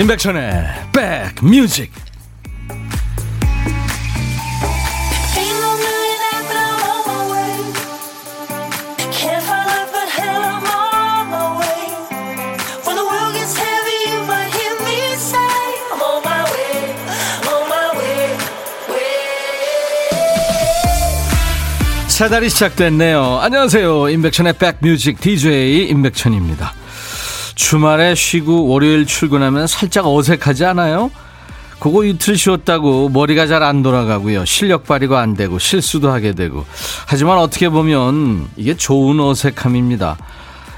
임백천의 백뮤직 새 달이 시작됐네요. 안녕하세요. 임백천의 백뮤직 DJ 임백천입니다. 주말에 쉬고 월요일 출근하면 살짝 어색하지 않아요? 그거 이틀 쉬었다고 머리가 잘 안 돌아가고요. 실력 발휘가 안 되고 실수도 하게 되고. 하지만 어떻게 보면 이게 좋은 어색함입니다.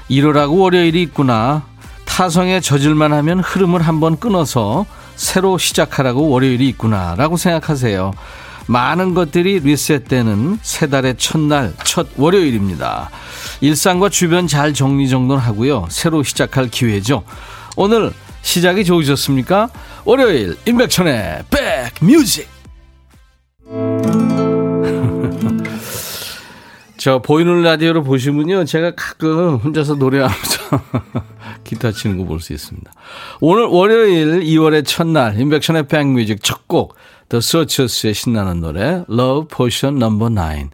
이러라고 월요일이 있구나. 타성에 젖을만 하면 흐름을 한번 끊어서 새로 시작하라고 월요일이 있구나라고 생각하세요. 많은 것들이 리셋되는 새 달의 첫날, 첫 월요일입니다. 일상과 주변 잘 정리정돈하고요. 새로 시작할 기회죠. 오늘 시작이 좋으셨습니까? 월요일 임백천의 백뮤직 저 보이는 라디오로 보시면요. 제가 가끔 혼자서 노래하면서 기타 치는 거 볼 수 있습니다. 오늘 월요일 2월의 첫날 임백천의 백뮤직 첫 곡 The Searchers의 신나는 노래 Love Potion No. 9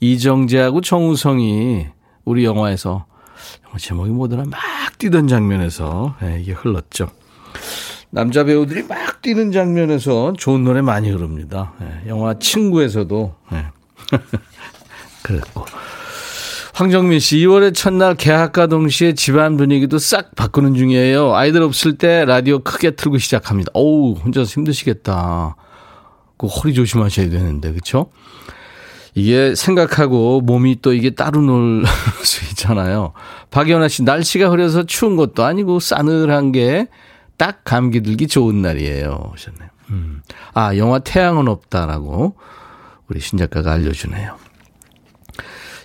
이정재하고 정우성이 우리 영화에서 영화 제목이 뭐더라 막 뛰던 장면에서 네, 이게 흘렀죠. 남자 배우들이 막 뛰는 장면에서 좋은 노래 많이 흐릅니다. 네, 영화 친구에서도 네. 그랬고 황정민 씨 2월의 첫날 개학과 동시에 집안 분위기도 싹 바꾸는 중이에요. 아이들 없을 때 라디오 크게 틀고 시작합니다. 어우 혼자서 힘드시겠다. 그 허리 조심하셔야 되는데 그렇죠? 이게 생각하고 몸이 또 이게 따로 놀 수 있잖아요. 박연아 씨, 날씨가 흐려서 추운 것도 아니고 싸늘한 게 딱 감기 들기 좋은 날이에요. 하셨네요. 음. 아, 영화 태양은 없다라고 우리 신작가가 알려주네요.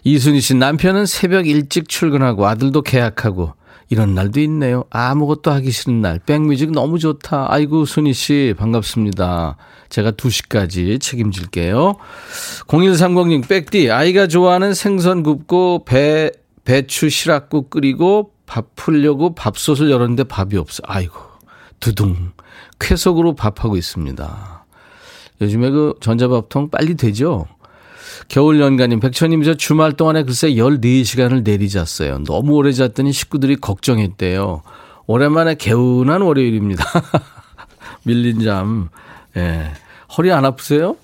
이순희 씨, 남편은 새벽 일찍 출근하고 아들도 계약하고 이런 날도 있네요. 아무것도 하기 싫은 날. 백뮤직 너무 좋다. 아이고, 순희 씨, 반갑습니다. 제가 2시까지 책임질게요. 0130님, 백디, 아이가 좋아하는 생선 굽고 배, 배추 시락국 끓이고 밥 풀려고 밥솥을 열었는데 밥이 없어. 아이고, 두둥. 쾌속으로 밥하고 있습니다. 요즘에 그 전자밥통 빨리 되죠? 겨울 연가님, 백천님, 저 주말 동안에 글쎄 14시간을 내리잤어요. 너무 오래 잤더니 식구들이 걱정했대요. 오랜만에 개운한 월요일입니다. 밀린 잠. 예. 허리 안 아프세요?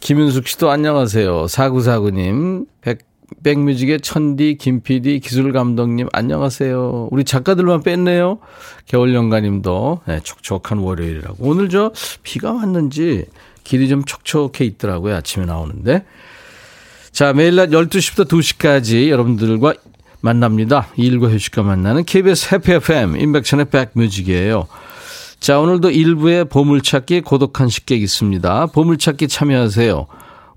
김윤숙 씨도 안녕하세요. 4949님, 백, 백뮤직의 천디, 김PD, 기술 감독님, 안녕하세요. 우리 작가들만 뺐네요. 겨울 연가님도, 네, 촉촉한 월요일이라고. 오늘 저 비가 왔는지 길이 좀 촉촉해 있더라고요. 아침에 나오는데. 자, 매일 낮 12시부터 2시까지 여러분들과 만납니다. 일과 휴식과 만나는 KBS 해피 FM, 인백천의 백뮤직이에요. 자, 오늘도 일부에 보물찾기 고독한 식객 있습니다. 보물찾기 참여하세요.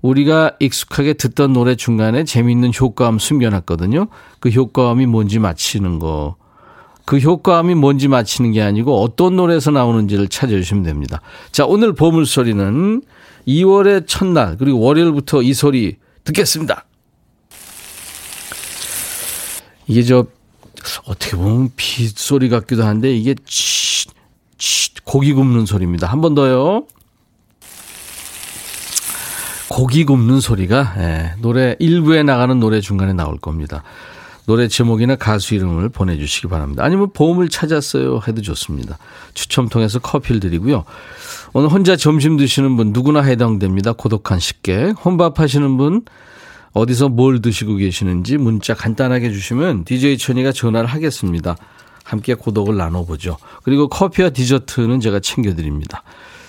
우리가 익숙하게 듣던 노래 중간에 재미있는 효과음 숨겨놨거든요. 그 효과음이 뭔지 맞히는 거. 그 효과음이 뭔지 맞히는 게 아니고 어떤 노래에서 나오는지를 찾아주시면 됩니다. 자, 오늘 보물소리는 2월의 첫날, 그리고 월요일부터 이 소리 듣겠습니다. 이게 저, 어떻게 보면 빗소리 같기도 한데 이게 치, 고기 굽는 소리입니다. 한 번 더요. 고기 굽는 소리가 예, 노래 일부에 나가는 노래 중간에 나올 겁니다. 노래 제목이나 가수 이름을 보내주시기 바랍니다. 아니면 보험을 찾았어요 해도 좋습니다. 추첨 통해서 커피를 드리고요. 오늘 혼자 점심 드시는 분 누구나 해당됩니다. 고독한 식객. 혼밥 하시는 분 어디서 뭘 드시고 계시는지 문자 간단하게 주시면 DJ 천이가 전화를 하겠습니다. 함께 고독을 나눠보죠. 그리고 커피와 디저트는 제가 챙겨드립니다.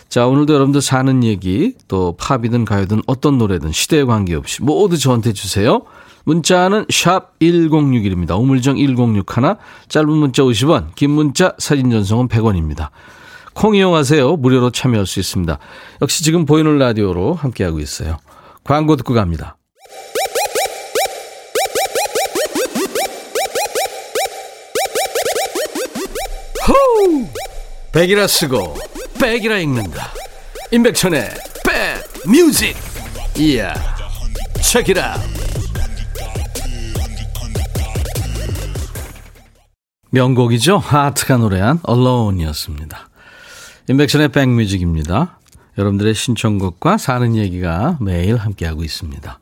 자, 오늘도 여러분들 사는 얘기, 또 팝이든 가요든 어떤 노래든 시대에 관계없이 모두 저한테 주세요. 문자는 샵 1061입니다. 우물정 1061, 짧은 문자 50원, 긴 문자 사진 전송은 100원입니다. 콩 이용하세요. 무료로 참여할 수 있습니다. 역시 지금 보이는 라디오로 함께하고 있어요. 광고 듣고 갑니다. 호우! 백이라 쓰고 백이라 읽는다. 임백천의 백 뮤직. 이야. 체키라. 명곡이죠. 하트가 노래한 Alone이었습니다. 인백션의 백뮤직입니다. 여러분들의 신청곡과 사는 얘기가 매일 함께하고 있습니다.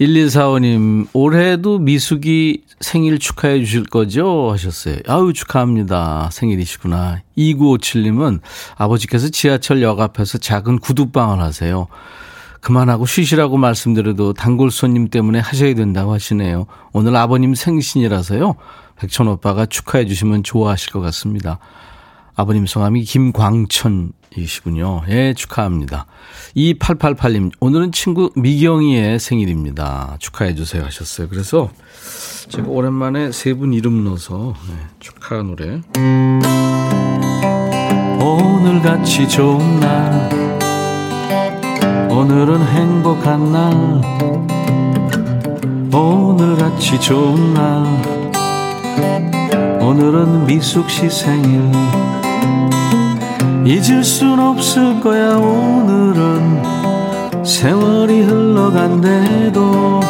1145님, 올해도 미숙이 생일 축하해 주실 거죠? 하셨어요. 아유, 축하합니다. 생일이시구나. 2957님은 아버지께서 지하철 역 앞에서 작은 구두방을 하세요. 그만하고 쉬시라고 말씀드려도 단골 손님 때문에 하셔야 된다고 하시네요. 오늘 아버님 생신이라서요. 백천 오빠가 축하해 주시면 좋아하실 것 같습니다. 아버님 성함이 김광천이시군요. 예, 축하합니다. 2888님, 오늘은 친구 미경이의 생일입니다. 축하해 주세요 하셨어요. 그래서 제가 오랜만에 세 분 이름 넣어서 네, 축하 노래. 오늘 같이 좋은 날, 오늘은 행복한 날, 오늘 같이 좋은 날, 오늘은 미숙 씨 생일. 잊을 순 없을 거야 오늘은. 세월이 흘러간대도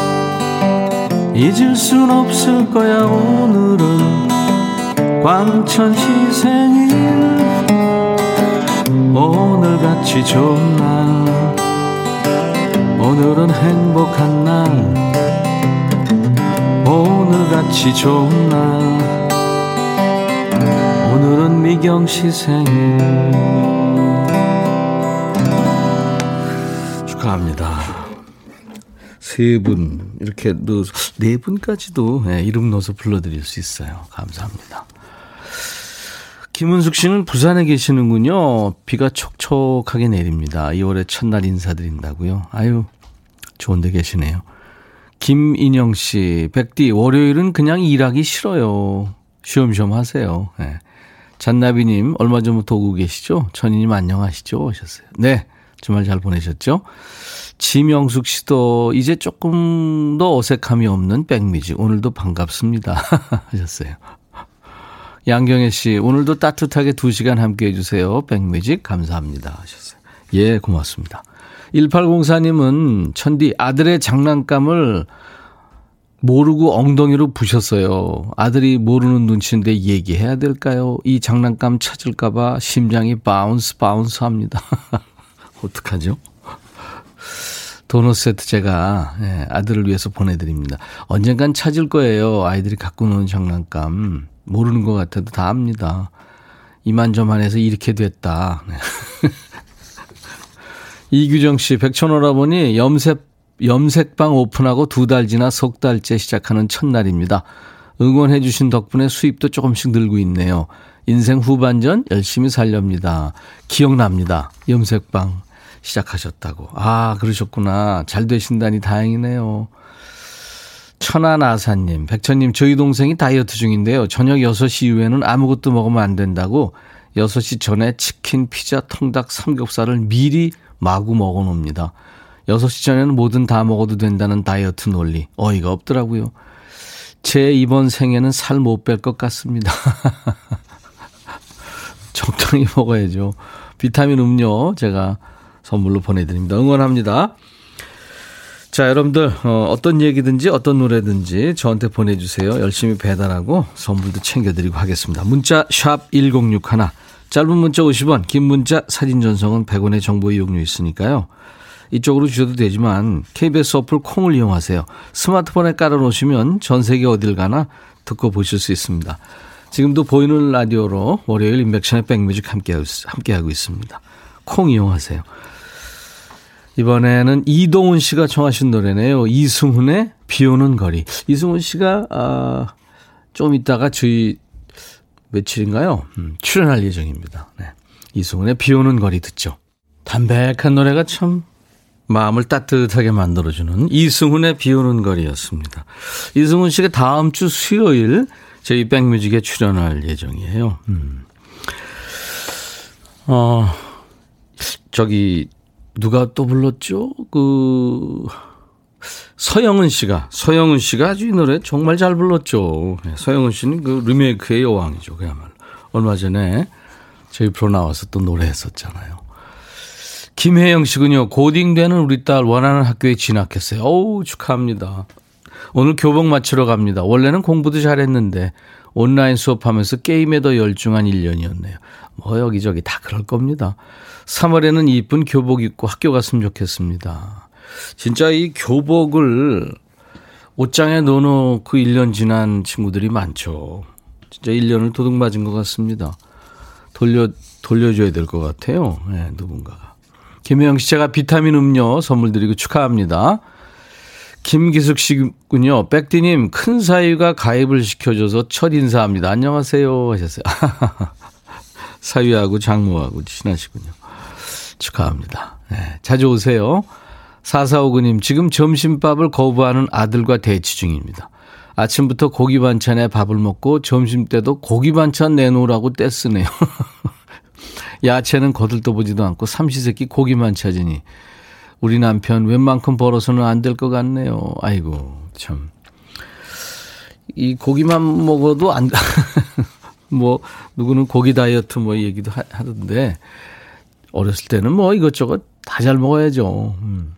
잊을 순 없을 거야 오늘은. 광천시 생일. 오늘같이 좋은 날 오늘은 행복한 날 오늘같이 좋은 날 오늘은 미경 씨 생일 축하합니다. 세 분 이렇게 네 분까지도 네, 이름 넣어서 불러드릴 수 있어요. 감사합니다. 김은숙 씨는 부산에 계시는군요. 비가 촉촉하게 내립니다. 2월의 첫날 인사드린다고요. 아유 좋은 데 계시네요. 김인영 씨, 백디 월요일은 그냥 일하기 싫어요. 쉬엄쉬엄 하세요. 네. 잔나비님, 얼마 전부터 오고 계시죠? 천희님 안녕하시죠? 하셨어요. 네. 주말 잘 보내셨죠? 지명숙 씨도 이제 조금 더 어색함이 없는 백미지. 오늘도 반갑습니다. 하셨어요. 양경혜 씨, 오늘도 따뜻하게 2시간 함께 해주세요. 백뮤직 감사합니다. 하셨어요. 예, 고맙습니다. 1804님은 천디 아들의 장난감을 모르고 엉덩이로 부셨어요. 아들이 모르는 눈치인데 얘기해야 될까요? 이 장난감 찾을까봐 심장이 bounce bounce 합니다. 어떡하죠? 도넛 세트 제가 예, 아들을 위해서 보내드립니다. 언젠간 찾을 거예요. 아이들이 갖고 노는 장난감. 모르는 것 같아도 다 압니다. 이만저만해서 이렇게 됐다. 네. 이규정 씨, 백천오라보니 염색 염색방 오픈하고 두 달 지나 석 달째 시작하는 첫날입니다. 응원해 주신 덕분에 수입도 조금씩 늘고 있네요. 인생 후반전 열심히 살렵니다. 기억납니다. 염색방 시작하셨다고. 아, 그러셨구나. 잘 되신다니 다행이네요. 천안아사님, 백천님, 저희 동생이 다이어트 중인데요. 저녁 6시 이후에는 아무것도 먹으면 안 된다고 6시 전에 치킨, 피자, 통닭, 삼겹살을 미리 마구 먹어 놉니다. 6시 전에는 뭐든 다 먹어도 된다는 다이어트 논리. 어이가 없더라고요. 제 이번 생에는 살 못 뺄 것 같습니다. 적당히 먹어야죠. 비타민 음료 제가 선물로 보내드립니다. 응원합니다. 자, 여러분들, 어, 어떤 얘기든지 어떤 노래든지 저한테 보내주세요. 열심히 배달하고 선물도 챙겨드리고 하겠습니다. 문자, 샵 1061. 짧은 문자 50원, 긴 문자, 사진 전송은 100원의 정보 이용료 있으니까요. 이쪽으로 주셔도 되지만 KBS 어플 콩을 이용하세요. 스마트폰에 깔아놓으시면 전 세계 어딜 가나 듣고 보실 수 있습니다. 지금도 보이는 라디오로 월요일 인백션의 백뮤직 함께하고, 있습니다. 콩 이용하세요. 이번에는 이동훈 씨가 청하신 노래네요. 이승훈의 비 오는 거리. 이승훈 씨가, 아, 좀 이따가 저희 며칠인가요? 음, 출연할 예정입니다. 네. 이승훈의 비 오는 거리 듣죠. 담백한 노래가 참 마음을 따뜻하게 만들어주는 이승훈의 비 오는 거리였습니다. 이승훈 씨가 다음 주 수요일 저희 백뮤직에 출연할 예정이에요. 음. 어, 저기, 누가 또 불렀죠? 그, 서영은 씨가, 서영은 씨가 아주 이 노래 정말 잘 불렀죠. 네, 서영은 씨는 그 리메이크의 여왕이죠. 그야말로. 얼마 전에 저희 프로 나와서 또 노래했었잖아요. 김혜영 씨군요. 고딩되는 우리 딸 원하는 학교에 진학했어요. 어우, 축하합니다. 오늘 교복 맞추러 갑니다. 원래는 공부도 잘했는데 온라인 수업하면서 게임에 더 열중한 1년이었네요. 뭐 여기저기 다 그럴 겁니다. 3월에는 이쁜 교복 입고 학교 갔으면 좋겠습니다. 진짜 이 교복을 옷장에 넣어놓고 1년 지난 친구들이 많죠. 진짜 1년을 도둑 맞은 것 같습니다. 돌려, 돌려줘야 될 것 같아요. 네, 누군가가. 김혜영 씨, 제가 비타민 음료 선물 드리고 축하합니다. 김기숙 씨군요. 백디님, 큰 사위가 가입을 시켜줘서 첫 인사합니다. 안녕하세요. 하셨어요. 사위하고 장모하고 친하시군요. 축하합니다. 네, 자주 오세요. 4459님, 지금 점심밥을 거부하는 아들과 대치 중입니다. 아침부터 고기 반찬에 밥을 먹고 점심 때도 고기 반찬 내놓으라고 떼쓰네요. 야채는 거들떠 보지도 않고 삼시세끼 고기만 찾으니 우리 남편 웬만큼 벌어서는 안 될 것 같네요. 아이고, 참. 이 고기만 먹어도 안, 뭐, 누구는 고기 다이어트 뭐 얘기도 하, 던데 어렸을 때는 뭐 이것저것 다 잘 먹어야죠. 음.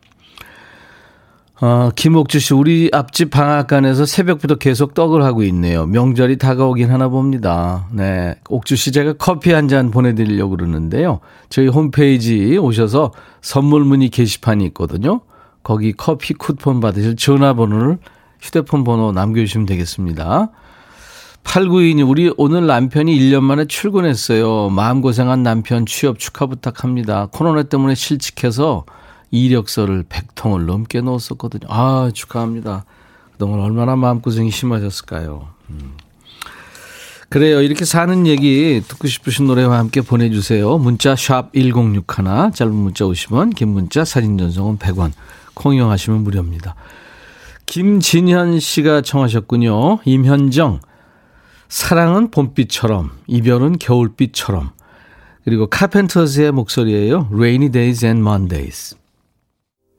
어, 김옥주 씨, 우리 앞집 방앗간에서 새벽부터 계속 떡을 하고 있네요. 명절이 다가오긴 하나 봅니다. 네. 옥주 씨, 제가 커피 한 잔 보내드리려고 그러는데요. 저희 홈페이지 오셔서 선물 문의 게시판이 있거든요. 거기 커피 쿠폰 받으실 전화번호를 휴대폰 번호 남겨주시면 되겠습니다. 8922님, 우리 오늘 남편이 1년 만에 출근했어요. 마음고생한 남편 취업 축하 부탁합니다. 코로나 때문에 실직해서 이력서를 100통을 넘게 넣었었거든요. 아, 축하합니다. 그동안 얼마나 마음고생이 심하셨을까요? 음. 그래요. 이렇게 사는 얘기 듣고 싶으신 노래와 함께 보내주세요. 문자 샵 1061, 짧은 문자 50원, 긴 문자 사진 전송은 100원, 콩 이용하시면 무료입니다. 김진현 씨가 청하셨군요. 임현정, 사랑은 봄빛처럼, 이별은 겨울빛처럼. 그리고 카펜터스의 목소리예요. Rainy Days and Mondays.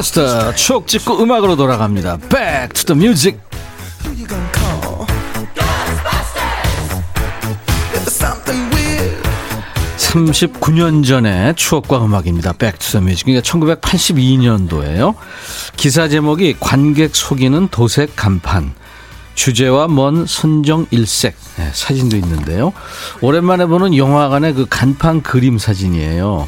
고스바스터 추억 찍고 음악으로 돌아갑니다. Back to the music. 39년 전의 추억과 음악입니다. 백투더뮤직. 그러니까 1982년도에요. 기사 제목이 관객 속이는 도색 간판. 주제와 먼 선정 일색. 네, 사진도 있는데요. 오랜만에 보는 영화관의 그 간판 그림 사진이에요.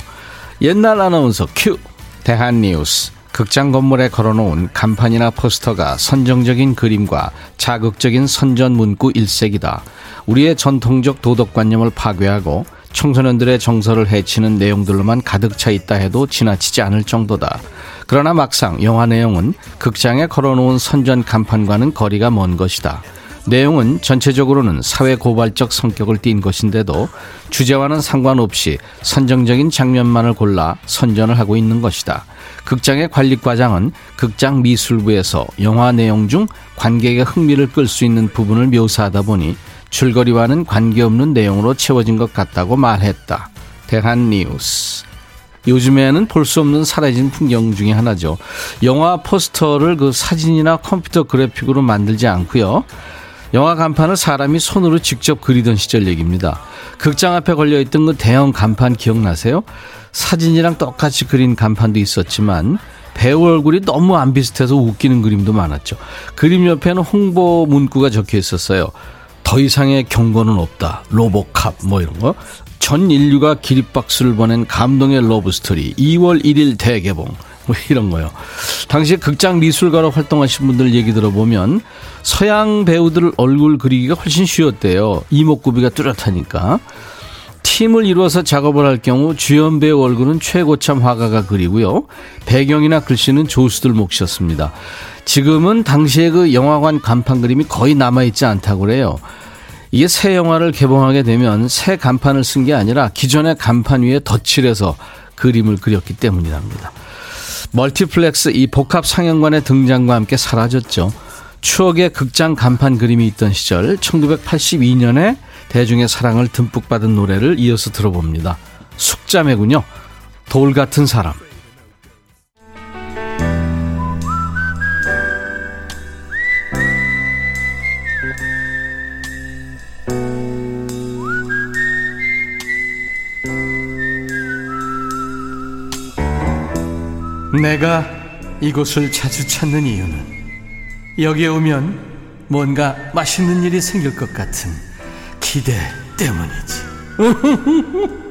옛날 아나운서 큐. 대한 뉴스 극장 건물에 걸어놓은 간판이나 포스터가 선정적인 그림과 자극적인 선전 문구 일색이다. 우리의 전통적 도덕관념을 파괴하고 청소년들의 정서를 해치는 내용들로만 가득 차 있다 해도 지나치지 않을 정도다. 그러나 막상 영화 내용은 극장에 걸어놓은 선전 간판과는 거리가 먼 것이다. 내용은 전체적으로는 사회 고발적 성격을 띈 것인데도 주제와는 상관없이 선정적인 장면만을 골라 선전을 하고 있는 것이다. 극장의 관리과장은 극장 미술부에서 영화 내용 중 관객의 흥미를 끌 수 있는 부분을 묘사하다 보니 줄거리와는 관계없는 내용으로 채워진 것 같다고 말했다. 대한뉴스. 요즘에는 볼 수 없는 사라진 풍경 중의 하나죠. 영화 포스터를 그 사진이나 컴퓨터 그래픽으로 만들지 않고요. 영화 간판을 사람이 손으로 직접 그리던 시절 얘기입니다. 극장 앞에 걸려있던 그 대형 간판 기억나세요? 사진이랑 똑같이 그린 간판도 있었지만 배우 얼굴이 너무 안 비슷해서 웃기는 그림도 많았죠. 그림 옆에는 홍보 문구가 적혀 있었어요. 더 이상의 경고는 없다. 로보캅 뭐 이런 거. 전 인류가 기립박수를 보낸 감동의 러브스토리 2월 1일 대개봉 뭐 이런 거요. 당시에 극장 미술가로 활동하신 분들 얘기 들어보면 서양 배우들 얼굴 그리기가 훨씬 쉬웠대요. 이목구비가 뚜렷하니까. 팀을 이루어서 작업을 할 경우 주연 배우 얼굴은 최고참 화가가 그리고요. 배경이나 글씨는 조수들 몫이었습니다. 지금은 당시에 그 영화관 간판 그림이 거의 남아있지 않다고 그래요. 이게 새 영화를 개봉하게 되면 새 간판을 쓴 게 아니라 기존의 간판 위에 덧칠해서 그림을 그렸기 때문이랍니다. 멀티플렉스 이 복합 상영관의 등장과 함께 사라졌죠. 추억의 극장 간판 그림이 있던 시절 1982년에 대중의 사랑을 듬뿍 받은 노래를 이어서 들어봅니다. 숙자매군요. 돌 같은 사람. 내가 이곳을 자주 찾는 이유는 여기에 오면 뭔가 맛있는 일이 생길 것 같은 기대 때문이지.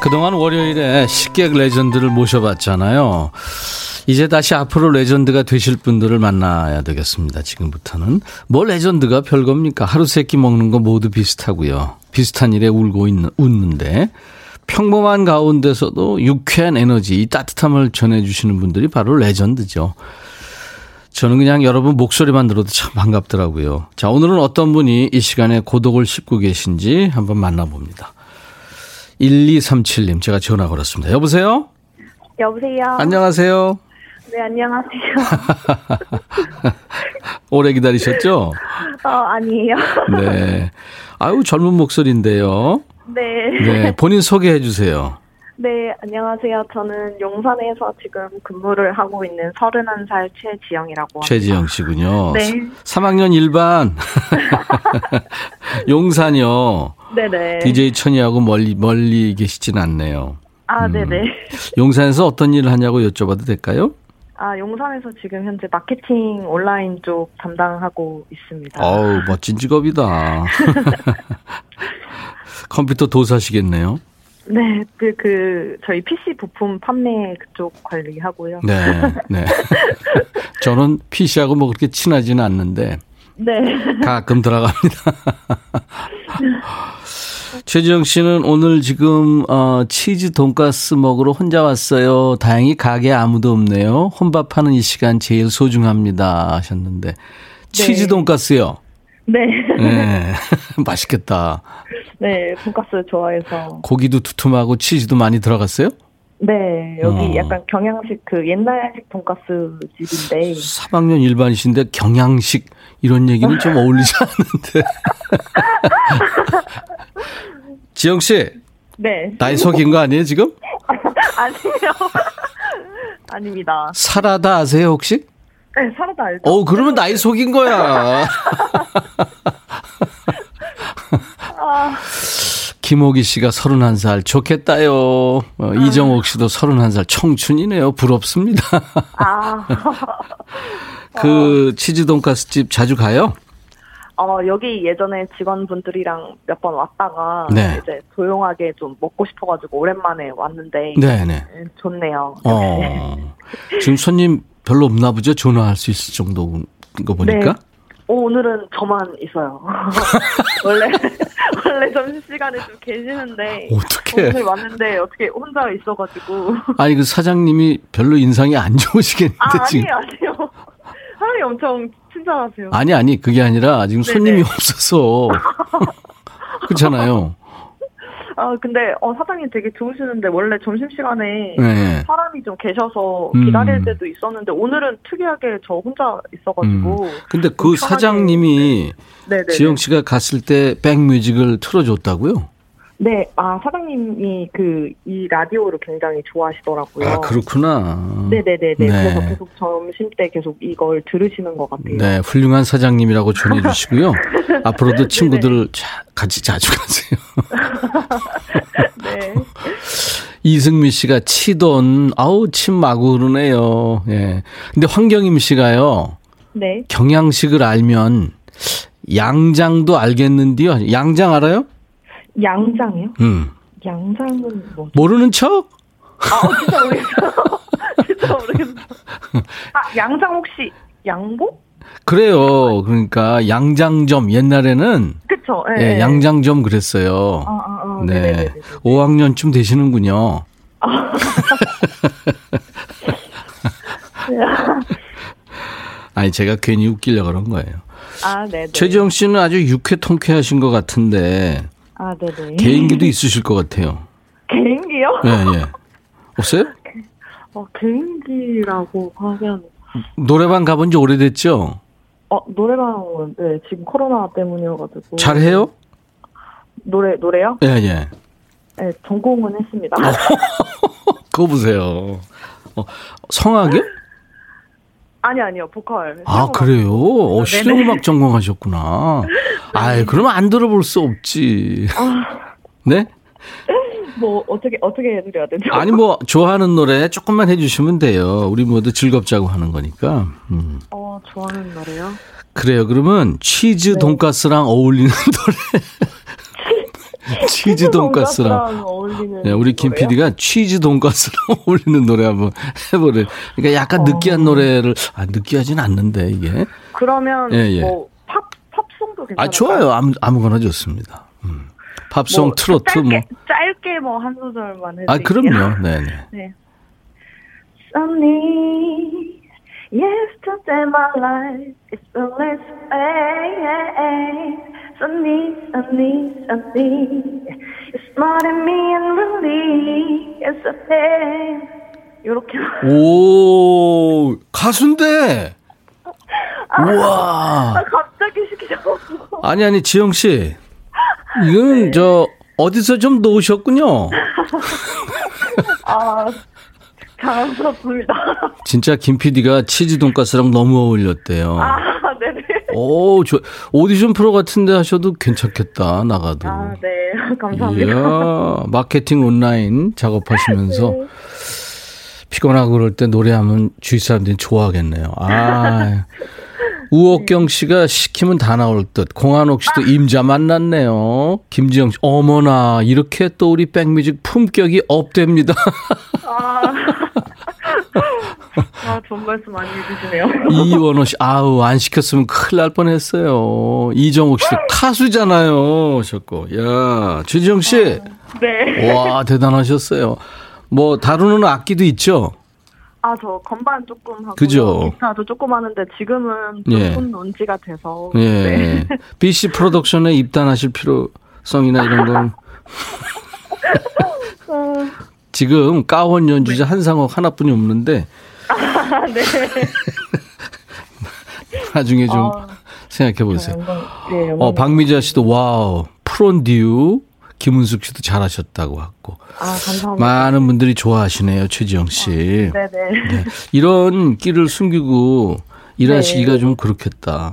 그동안 월요일에 식객 레전드를 모셔봤잖아요. 이제 다시 앞으로 레전드가 되실 분들을 만나야 되겠습니다. 지금부터는. 뭐 레전드가 별겁니까? 하루 세 끼 먹는 거 모두 비슷하고요. 비슷한 일에 울고 있는, 웃는데 평범한 가운데서도 유쾌한 에너지, 이 따뜻함을 전해주시는 분들이 바로 레전드죠. 저는 그냥 여러분 목소리만 들어도 참 반갑더라고요. 자, 오늘은 어떤 분이 이 시간에 고독을 씹고 계신지 한번 만나봅니다. 1237님, 제가 전화 걸었습니다. 여보세요? 여보세요? 안녕하세요? 네, 안녕하세요. 오래 기다리셨죠? 어, 아니에요. 네. 아유, 젊은 목소리인데요. 네. 네. 본인 소개해 주세요. 네, 안녕하세요. 저는 용산에서 지금 근무를 하고 있는 31살 최지영이라고 합니다. 최지영 씨군요. 네. 3학년 1반. 용산이요. 네네. DJ 천이하고 멀리, 멀리 계시진 않네요. 아, 음. 네네. 용산에서 어떤 일을 하냐고 여쭤봐도 될까요? 아, 용산에서 지금 현재 마케팅 온라인 쪽 담당하고 있습니다. 어우, 멋진 직업이다. 컴퓨터 도사시겠네요. 네, 그, 그, 저희 PC 부품 판매 그쪽 관리하고요. 네, 네. 저는 PC하고 뭐 그렇게 친하지는 않는데 네. 가끔 들어갑니다. 최지영 씨는 오늘 지금 어, 치즈 돈가스 먹으러 혼자 왔어요. 다행히 가게 아무도 없네요. 혼밥하는 이 시간 제일 소중합니다 하셨는데 치즈 돈가스요. 네. 네, 맛있겠다. 네, 돈가스 좋아해서. 고기도 두툼하고 치즈도 많이 들어갔어요? 네, 여기 어. 약간 경양식 그 옛날식 돈가스 집인데. 3학년 일반이신데 경양식 이런 얘기는 좀 어울리지 않는데. 지영 씨, 네. 나이 속인 거 아니에요 지금? 아니에요. 아닙니다. 사라다 아세요 혹시? 네, 사라다 알죠? 어, 그러면 나이 속인 거야. 아, 김호기 씨가 31살 좋겠다요. 어, 이정옥 씨도 31살 청춘이네요. 부럽습니다. 아. 그 치즈 돈가스 집 자주 가요? 어, 여기 예전에 직원분들이랑 몇 번 왔다가 네. 이제 조용하게 좀 먹고 싶어가지고 오랜만에 왔는데 네, 네. 음, 좋네요. 어. 지금 손님 별로 없나 보죠? 전화할 수 있을 정도인 거 보니까. 네. 어, 오늘은 저만 있어요. 원래 원래 점심 시간에 좀 계시는데 어떡해. 오늘 왔는데 어떻게 혼자 있어가지고 아니 그 사장님이 별로 인상이 안 좋으시겠는데 아 지금. 아니에요 아니에요. 사람이 엄청 친절하세요. 아니 아니 그게 아니라 지금 네네. 손님이 없어서 그렇잖아요. 아 근데 어 사장님 되게 좋으시는데 원래 점심 시간에 네. 사람이 좀 계셔서 음. 기다릴 때도 있었는데 오늘은 특이하게 저 혼자 있어가지고 근데 그 사장님이 네네 지영 씨가 갔을 때 백뮤직을 틀어줬다고요? 네, 아 사장님이 그 이 라디오를 굉장히 좋아하시더라고요. 아 그렇구나. 네네네네. 네. 그래서 계속 점심 때 계속 이걸 들으시는 것 같아요. 네, 훌륭한 사장님이라고 전해주시고요. 앞으로도 친구들 자- 같이 자주 가세요. 네. 이승미 씨가 치돈, 아우, 침 마구 흐르네요. 예. 근데 황경임 씨가요, 네. 경양식을 알면 양장도 알겠는데요. 양장 알아요? 양장이요? 음. 양장은 뭐? 모르는 척? 아, 어, 진짜 모르겠어요. 진짜 모르겠어요. 아, 양장 혹시 양복? 그래요. 그러니까 양장점 옛날에는 그쵸? 예, 예, 예. 양장점 그랬어요. 아, 아, 아, 네. 네네네네. 5학년쯤 되시는군요. 아니 제가 괜히 웃기려고 그런 거예요. 아, 네네. 최지영 씨는 아주 유쾌 통쾌하신 것 같은데 아, 네네. 개인기도 있으실 것 같아요. 개인기요? 예, 예. 없어요? 어, 개인기라고 하면, 노래방 가본 지 오래됐죠? 어, 노래방은, 네, 지금 코로나 때문이어가지고. 잘해요? 노래, 노래요? 예, 예. 네, 전공은 했습니다. 그거 보세요. 어, 성악이요? 아니, 아니요, 보컬. 아. 그래요? 어. 실용음악 전공하셨구나. 아이, 그러면 안 들어볼 수 없지. 네? 뭐, 어떻게, 어떻게 해드려야 되죠? 아니, 뭐, 좋아하는 노래 조금만 해주시면 돼요. 우리 모두 즐겁자고 하는 거니까. 음. 어, 좋아하는 노래요? 그래요. 그러면 치즈 네. 돈가스랑 어울리는 노래. 치즈 돈가스랑. 돈가스랑 어울리는. 네, 우리 김? PD가 치즈 돈가스랑 어울리는 노래 한번 해보래. 그러니까 약간 어. 느끼한 노래를, 아, 느끼하진 않는데, 이게. 그러면, 예, 예. 뭐, 팝, 팝송도 괜찮아요? 아, 좋아요. 아무, 아무거나 좋습니다. 음. 팝송, 트로트, 짧게, 뭐. 짧게 뭐 한 소절만 해드릴게요. 아, 그럼요. 네네. 네. Sunny, yesterday my life is the less pain. Sunny, sunny, sunny, you smarted me and really it's a pain. 요렇게. 오, 가수인데! 우와. 아, 갑자기 시키셔서. 아니, 아니, 지영씨. 이건, 저, 어디서 좀 놓으셨군요. 아, 자랑스럽습니다. 진짜 김 PD가 치즈 돈가스랑 너무 어울렸대요. 아, 네네. 오, 저, 오디션 프로 같은데 하셔도 괜찮겠다, 나가도. 아, 네. 감사합니다. 이야, 마케팅 온라인 작업하시면서 피곤하고 그럴 때 노래하면 주위 사람들이 좋아하겠네요. 아. 우옥경 씨가 시키면 다 나올 듯. 공한옥 씨도 임자 만났네요. 김지영 씨, 어머나, 이렇게 또 우리 백뮤직 품격이 업됩니다. 아, 아, 좋은 말씀 많이 해주시네요. 이원호 씨, 아우, 안 시켰으면 큰일 날 뻔 했어요. 이정옥 씨도 카수잖아요. 하셨고. 야, 최지영 씨, 네. 와, 대단하셨어요. 뭐, 다루는 악기도 있죠? 아, 저 건반 조금 하고 그죠? 기타도 조금 하는데 지금은 예. 조금 논지가 돼서 예. 네. BC 프로덕션에 입단하실 필요성이나 이런 건 어, 지금 까원 연주자 한상옥 하나뿐이 없는데 아, 네. 나중에 좀 아, 생각해 보세요. 네, 영광. 어, 박미자 씨도 wow, 프론 줄, 김은숙 씨도 잘하셨다고 하고. 아, 감사합니다. 많은 분들이 좋아하시네요, 최지영 씨. 네네. 네. 이런 끼를 숨기고 일하시기가 네. 좀 그렇겠다.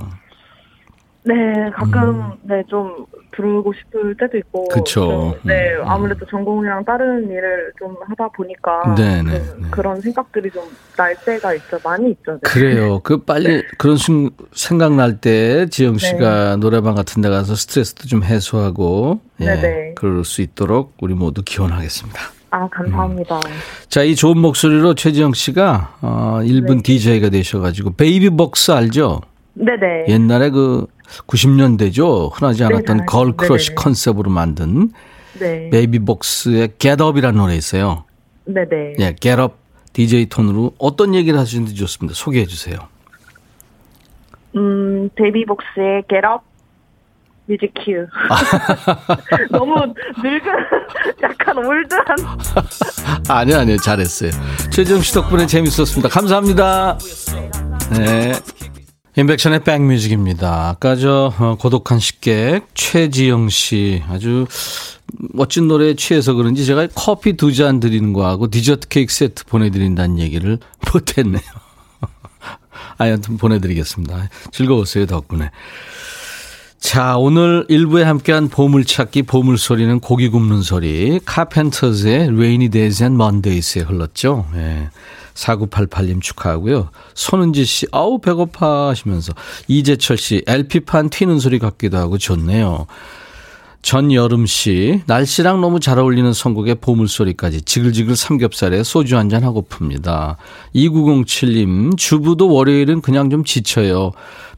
네, 가끔 네좀 들어오고 싶을 때도 있고. 좀, 네, 음, 음. 아무래도 전공이랑 다른 일을 좀 하다 보니까 네네, 그, 네. 그런 생각들이 좀 날 때가 있죠. 많이 있죠. 네. 그래요. 그 빨리 그런 순, 생각 날 때 지영 씨가 노래방 같은 데 가서 스트레스도 좀 해소하고 예, 네네. 그럴 수 있도록 우리 모두 기원하겠습니다. 아, 감사합니다. 자, 이 좋은 목소리로 최지영 씨가 어, 1분 DJ가 되셔 가지고 베이비 복스 알죠? 네네. 옛날에 그 90년대죠. 흔하지 않았던 네, 걸크러쉬 네네네. 컨셉으로 만든 네. 베이비복스의 Get Up이라는 노래 있어요. 네네. 예, Get Up DJ 톤으로 어떤 얘기를 하시는지 좋습니다. 소개해 주세요. 음, Get Up music cue. 너무 늙은, 약간 old한. 아니, 아니요. 잘했어요. 최정 씨 덕분에 재밌었습니다. 감사합니다. 네. 인백션의 백뮤직입니다. 아까 저 어, 고독한 식객 최지영 씨 아주 멋진 노래에 취해서 그런지 제가 커피 두 잔 드리는 거하고 디저트 케이크 세트 보내드린다는 얘기를 못했네요. 아무튼 보내드리겠습니다. 즐거웠어요 덕분에. 자, 오늘 일부에 함께한 보물찾기, 보물소리는 고기 굽는 소리. 카펜터즈의 Rainy Days and Mondays에 흘렀죠. 예. 4988님 축하하고요. 손은지 씨, 아우, 배고파 하시면서. 이재철 씨, LP판 튀는 소리 같기도 하고 좋네요. 전여름 씨, 날씨랑 너무 잘 어울리는 선곡의 보물소리까지 지글지글 삼겹살에 소주 한잔 하고픕니다. 2907님, 주부도 월요일은 그냥 좀 지쳐요.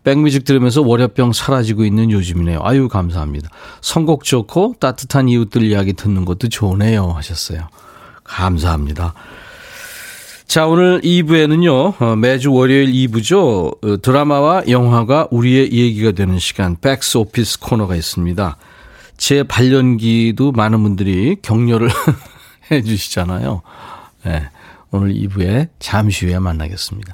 백뮤직 들으면서 월요병 사라지고 있는 요즘이네요. 아유, 감사합니다. 선곡 좋고 따뜻한 이웃들 이야기 듣는 것도 좋네요. 하셨어요. 감사합니다. 자, 오늘 2부에는요, 어, 매주 월요일 2부죠. 어, 드라마와 영화가 우리의 얘기가 되는 시간, 백스 오피스 코너가 있습니다. 제 발연기도 많은 분들이 격려를 해 주시잖아요. 네. 오늘 2부에 잠시 후에 만나겠습니다.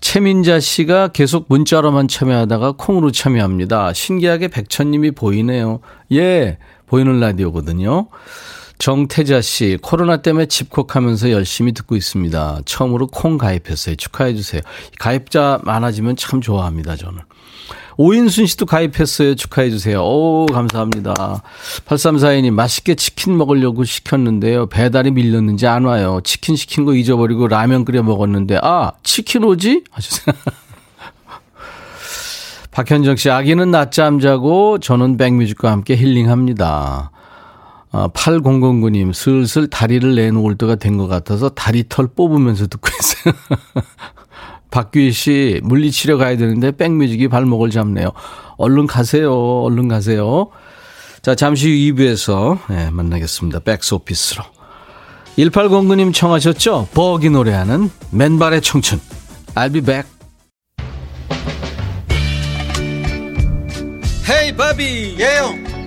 최민자 씨가 계속 문자로만 참여하다가 콩으로 참여합니다. 신기하게 백천님이 보이네요. 예, 보이는 라디오거든요. 정태자 씨, 코로나 때문에 집콕하면서 열심히 듣고 있습니다. 처음으로 콩 가입했어요. 축하해 주세요. 가입자 많아지면 참 좋아합니다, 저는. 오인순 씨도 가입했어요. 축하해 주세요. 오, 감사합니다. 8342님, 맛있게 치킨 먹으려고 시켰는데요. 배달이 밀렸는지 안 와요. 치킨 시킨 거 잊어버리고 라면 끓여 먹었는데, 아, 치킨 오지? 하셨어요. 박현정 씨, 아기는 낮잠 자고 저는 백뮤직과 함께 힐링합니다. 아, 8009님, 슬슬 다리를 내놓을 때가 된 것 같아서 다리털 뽑으면서 듣고 있어요. 박규희 씨, 물리치료 가야 되는데 백뮤직이 발목을 잡네요. 얼른 가세요. 얼른 가세요. 자, 잠시 후 2부에서 네, 만나겠습니다. 백스 오피스로. 1809님 청하셨죠? 버기 노래하는 맨발의 청춘. I'll be back. 헤이 바비 예영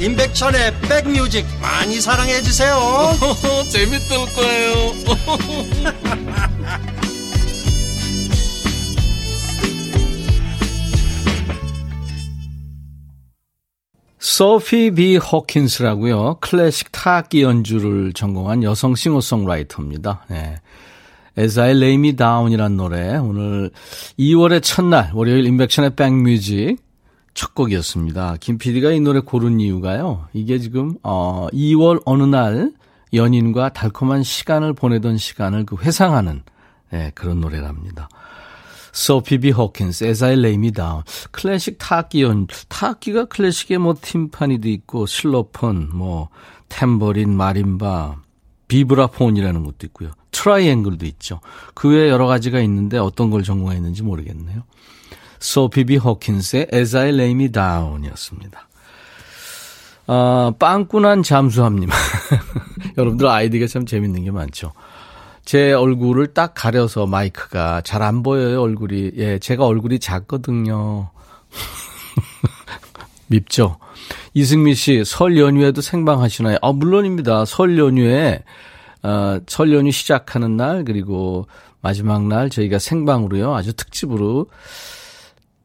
임백천의 백뮤직 많이 사랑해 주세요 재밌을 거예요 소피 비 호킨스라고요. 클래식 타악기 연주를 전공한 여성 싱어송라이터입니다. 네. As I Lay Me Down이라는 노래 오늘 2월의 첫날 월요일 인백션의 백뮤직 첫 곡이었습니다. 김 PD가 이 노래 고른 이유가요. 이게 지금 어 2월 어느 날 연인과 달콤한 시간을 보내던 시간을 그 회상하는 네, 그런 노래랍니다. 소피 비 호킨스, Me Down. 클래식 타악기 연, 타악기가 클래식의 뭐 팀파니도 있고, 실로폰, 뭐, 탬버린, 마림바, 비브라폰이라는 것도 있고요. 트라이앵글도 있죠. 그 외에 여러 가지가 있는데 어떤 걸 전공했는지 모르겠네요. 소피 비 호킨스의 As I Lay Me Down 이었습니다. 아, 빵꾸난 잠수함님. 여러분들 아이디가 참 재밌는 게 많죠. 제 얼굴을 딱 가려서 마이크가 잘 안 보여요, 얼굴이. 예, 제가 얼굴이 작거든요. 밉죠? 이승미 씨, 설 연휴에도 생방 하시나요? 아, 물론입니다. 설 연휴에, 어, 설 연휴 시작하는 날, 그리고 마지막 날 저희가 생방으로요. 아주 특집으로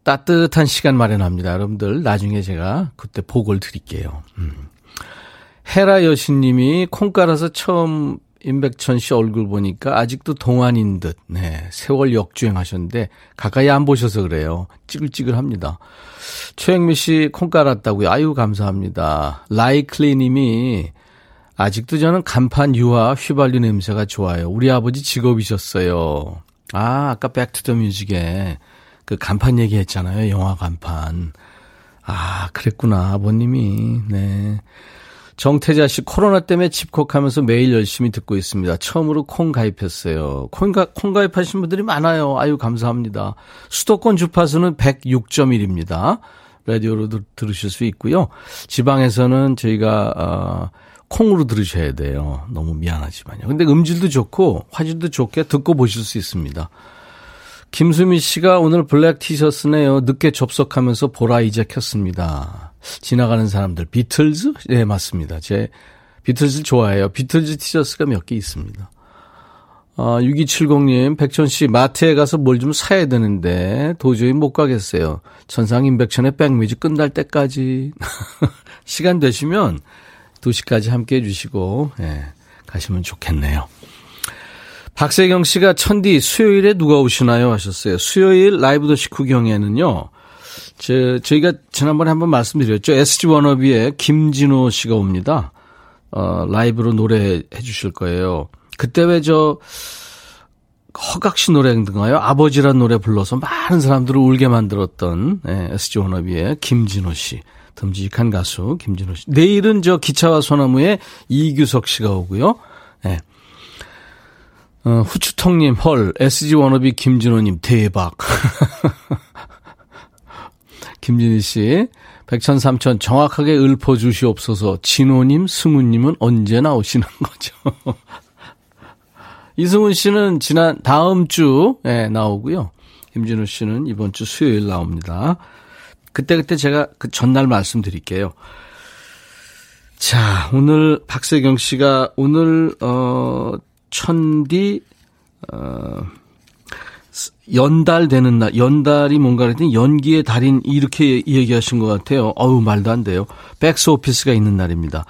따뜻한 시간 마련합니다. 여러분들, 나중에 제가 그때 보고를 드릴게요. 음. 헤라 여신님이 콩 깔아서 처음 임백천 씨 얼굴 보니까 아직도 동안인 듯, 네, 세월 역주행 하셨는데, 가까이 안 보셔서 그래요. 찌글찌글 합니다. 최영미 씨 콩 깔았다고요. 아유, 감사합니다. 라이클리 님이, 아직도 저는 간판 유화 휘발유 냄새가 좋아요. 우리 아버지 직업이셨어요. 아, 아까 Back to the Music에 그 간판 얘기했잖아요. 영화 간판. 아, 그랬구나. 아버님이. 네. 정태자 씨 코로나 때문에 집콕하면서 매일 열심히 듣고 있습니다. 처음으로 콩 가입했어요. 콩, 가, 콩 가입하신 분들이 많아요. 아유 감사합니다. 수도권 주파수는 106.1입니다. 라디오로 들, 들으실 수 있고요. 지방에서는 저희가 어, 콩으로 들으셔야 돼요. 너무 미안하지만요. 근데 음질도 좋고 화질도 좋게 듣고 보실 수 있습니다. 김수미 씨가 오늘 블랙 티셔츠네요. 늦게 접속하면서 보라 이제 켰습니다. 지나가는 사람들 비틀즈? 네, 맞습니다. 제 비틀즈 좋아해요. 비틀즈 티셔츠가 몇 개 있습니다. 어, 6270님, 백천 씨, 마트에 가서 뭘 좀 사야 되는데, 도저히 못 가겠어요. 천상 임백천의 백뮤직 끝날 때까지. 시간 되시면, 2시까지 함께 해주시고, 예, 가시면 좋겠네요. 박세경 씨가 천디 수요일에 누가 오시나요? 하셨어요. 수요일 라이브 더시 구경에는요, 저, 저희가 지난번에 한번 말씀드렸죠. SG 워너비의 김진호 씨가 옵니다. 어, 라이브로 노래해 주실 거예요. 그때 왜 저, 허각 씨 노래인가요? 아버지란 노래 불러서 많은 사람들을 울게 만들었던 예, SG 워너비의 김진호 씨. 듬직한 가수 김진호 씨. 내일은 저 기차와 소나무의 이규석 씨가 오고요. 예. 어, 후추통님, 헐, SG 워너비 김진호님, 대박. 김진희 씨, 백천삼천 정확하게 읊어 주시옵소서. 진호님, 승우님은 언제 나오시는 거죠? 이승훈 씨는 지난 다음 주에 예, 나오고요. 김진우 씨는 이번 주 수요일 나옵니다. 그때 그때 제가 그 전날 말씀드릴게요. 자, 오늘 박세경 씨가 오늘 어 천디 어 연달 되는 날, 연달이 뭔가 그랬더니 연기의 달인 이렇게 얘기하신 것 같아요. 어우 말도 안 돼요. 백스 오피스가 있는 날입니다.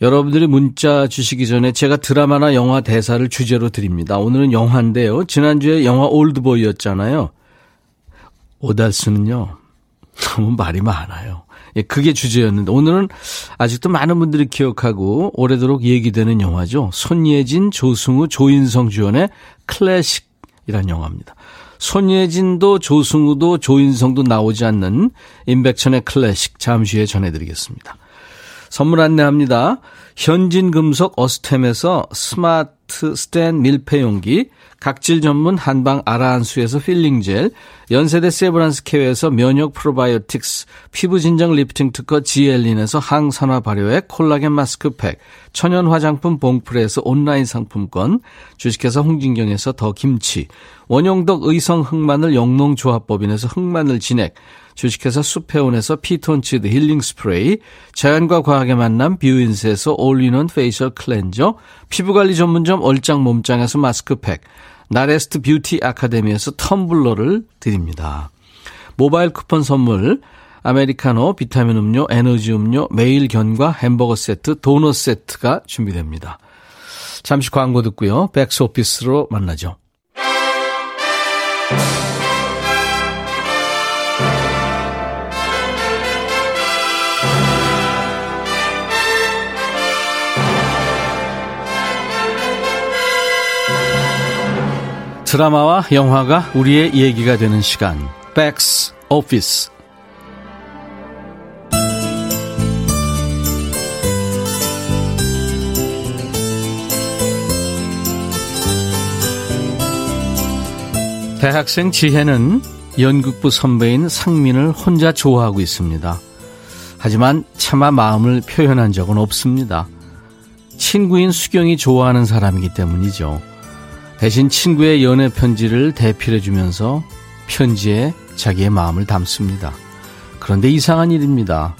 여러분들이 문자 주시기 전에 제가 드라마나 영화 대사를 주제로 드립니다. 오늘은 영화인데요. 지난주에 영화 올드보이였잖아요. 오달스는요. 너무 말이 많아요. 예, 그게 주제였는데 오늘은 아직도 많은 분들이 기억하고 오래도록 얘기되는 영화죠. 손예진, 조승우, 조인성 주연의 클래식이란 영화입니다. 손예진도 조승우도 조인성도 나오지 않는 임백천의 클래식 잠시 후에 전해드리겠습니다. 선물 안내합니다. 현진금속 어스템에서 스마트 스텐 밀폐용기, 각질 전문 한방 아라한수에서 필링 젤, 연세대 세브란스 케어에서 면역 프로바이오틱스, 피부 진정 리프팅 특허 지엘린에서 항산화 발효액 콜라겐 마스크팩, 천연 화장품 봉프레에서 온라인 상품권, 주식회사 홍진경에서 더 김치, 원용덕 의성 흑마늘 영농조합법인에서 흑마늘 진액, 주식회사 수페온에서 피톤치드 힐링 스프레이, 자연과 과학의 만남 뷰인스에서 올리는 facial cleanser, 피부관리 전문점 얼짱 몸짱에서 마스크팩, 나레스트 뷰티 아카데미에서 텀블러를 드립니다. 모바일 쿠폰 선물, 아메리카노, 비타민 음료, 에너지 음료, 매일 견과 햄버거 세트, 도넛 세트가 준비됩니다. 잠시 광고 듣고요. 백스 오피스로 만나죠. 드라마와 영화가 우리의 얘기가 되는 시간. 백스 오피스. 대학생 지혜는 연극부 선배인 상민을 혼자 좋아하고 있습니다. 하지만 차마 마음을 표현한 적은 없습니다. 친구인 수경이 좋아하는 사람이기 때문이죠. 대신 친구의 연애 편지를 대필해주면서 편지에 자기의 마음을 담습니다. 그런데 이상한 일입니다.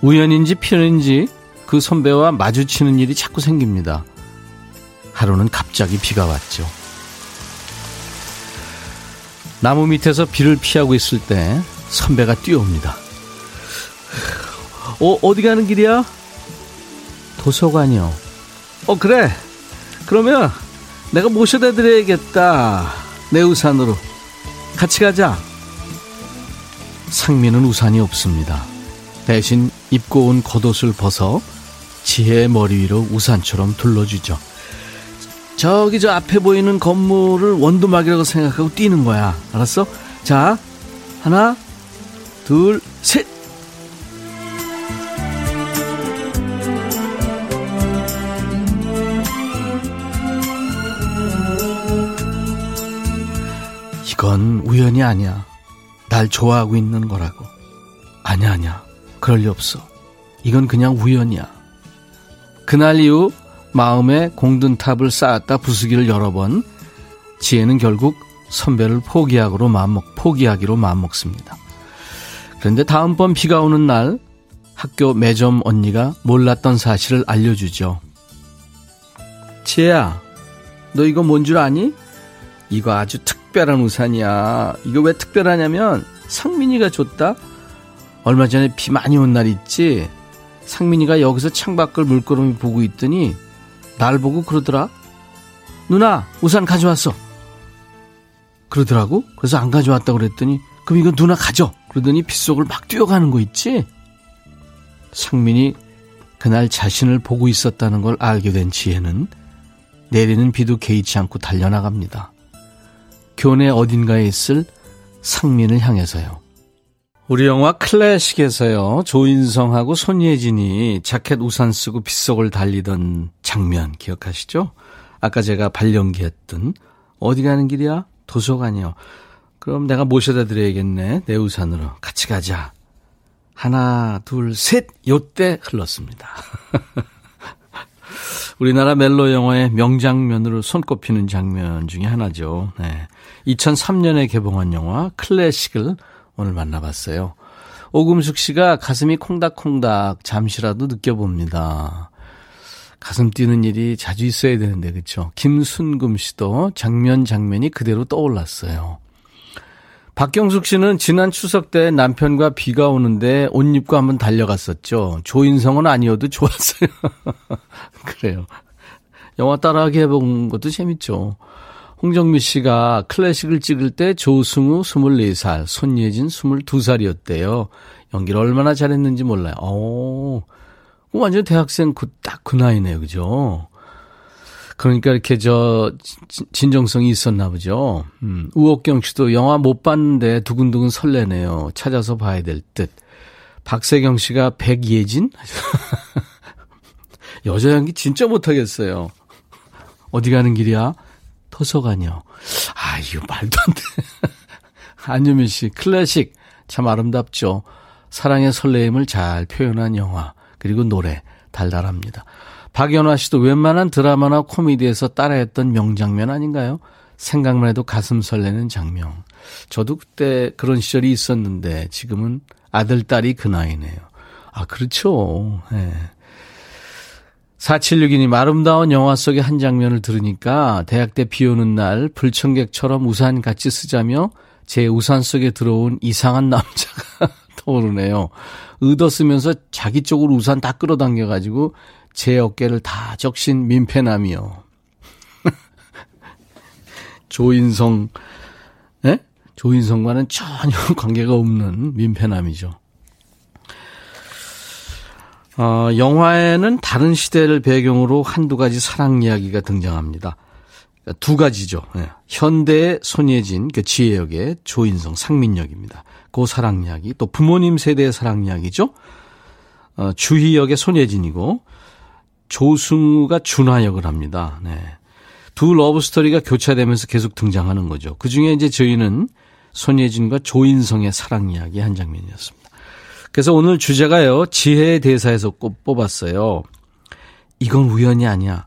우연인지 필연인지 그 선배와 마주치는 일이 자꾸 생깁니다. 하루는 갑자기 비가 왔죠. 나무 밑에서 비를 피하고 있을 때 선배가 뛰어옵니다. 어, 어디 가는 길이야? 도서관이요. 어, 그래. 그러면 내가 모셔다 드려야겠다. 내 우산으로. 같이 가자. 상민은 우산이 없습니다. 대신 입고 온 겉옷을 벗어 지혜의 머리 위로 우산처럼 둘러주죠. 저기 저 앞에 보이는 건물을 원두막이라고 생각하고 뛰는 거야. 알았어? 자, 하나, 둘, 셋. 이건 우연이 아니야. 날 좋아하고 있는 거라고. 아니야, 아니야. 그럴 리 없어. 이건 그냥 우연이야. 그날 이후 마음에 공든 탑을 쌓았다 부수기를 여러 번 지혜는 결국 선배를 포기하기로 마음먹, 포기하기로 마음먹습니다. 그런데 다음번 비가 오는 날 학교 매점 언니가 몰랐던 사실을 알려주죠. 지혜야, 너 이거 뭔 줄 아니? 이거 아주 특 별한 우산이야. 이거 왜 특별하냐면 상민이가 줬다. 얼마 전에 비 많이 온 날 있지. 상민이가 여기서 창밖을 물끄러미 보고 있더니 날 보고 그러더라. 누나 우산 가져왔어. 그러더라고. 그래서 안 가져왔다고 그랬더니 그럼 이거 누나 가져. 그러더니 빗속을 막 뛰어가는 거 있지. 상민이 그날 자신을 보고 있었다는 걸 알게 된 지혜는 내리는 비도 개의치 않고 달려나갑니다. 교내 어딘가에 있을 상민을 향해서요. 우리 영화 클래식에서요. 조인성하고 손예진이 자켓 우산 쓰고 빗속을 달리던 장면 기억하시죠? 아까 제가 발연기 했던 어디 가는 길이야? 도서관이요. 그럼 내가 모셔다 드려야겠네. 내 우산으로. 같이 가자. 하나, 둘, 셋. 요때 흘렀습니다. 우리나라 멜로 영화의 명장면으로 손꼽히는 장면 중에 하나죠. 네. 2003년에 개봉한 영화 클래식을 오늘 만나봤어요. 오금숙 씨가 가슴이 콩닥콩닥 잠시라도 느껴봅니다. 가슴 뛰는 일이 자주 있어야 되는데 그렇죠. 김순금 씨도 장면 장면이 그대로 떠올랐어요. 박경숙 씨는 지난 추석 때 남편과 비가 오는데 옷 입고 한번 달려갔었죠. 조인성은 아니어도 좋았어요. 그래요. 영화 따라하게 해본 것도 재밌죠. 홍정미 씨가 클래식을 찍을 때 조승우 24살, 손예진 22살이었대요. 연기를 얼마나 잘했는지 몰라요. 오, 완전 대학생 그, 딱 그 나이네요. 그죠? 그러니까 이렇게 저 진정성이 있었나 보죠. 음, 우옥경 씨도 영화 못 봤는데 두근두근 설레네요. 찾아서 봐야 될 듯. 박세경 씨가 백예진? 여자 연기 진짜 못하겠어요. 어디 가는 길이야? 도서관이요. 아, 이거 말도 안 돼. 안유민 씨, 클래식. 참 아름답죠. 사랑의 설레임을 잘 표현한 영화. 그리고 노래. 달달합니다. 박연화 씨도 웬만한 드라마나 코미디에서 따라했던 명장면 아닌가요? 생각만 해도 가슴 설레는 장면. 저도 그때 그런 시절이 있었는데 지금은 아들, 딸이 그 나이네요. 아, 그렇죠. 네. 4762님, 아름다운 영화 속의 한 장면을 들으니까 대학 때 비 오는 날 불청객처럼 우산 같이 쓰자며 제 우산 속에 들어온 이상한 남자가 떠오르네요. 의도 쓰면서 자기 쪽으로 우산 다 끌어당겨가지고 제 어깨를 다 적신 민폐남이요. 조인성, 예? 조인성과는 전혀 관계가 없는 민폐남이죠. 어, 영화에는 다른 시대를 배경으로 한두 가지 사랑 이야기가 등장합니다. 그러니까 두 가지죠. 예. 현대의 손예진, 그 지혜 역의 조인성, 상민 역입니다. 그 사랑 이야기. 또 부모님 세대의 사랑 이야기죠. 어, 주희 역의 손예진이고 조승우가 준하 역을 합니다. 네. 두 러브 스토리가 교차되면서 계속 등장하는 거죠. 그 중에 이제 저희는 손예진과 조인성의 사랑 이야기 한 장면이었습니다. 그래서 오늘 주제가요, 지혜의 대사에서 꼭 뽑았어요. 이건 우연이 아니야.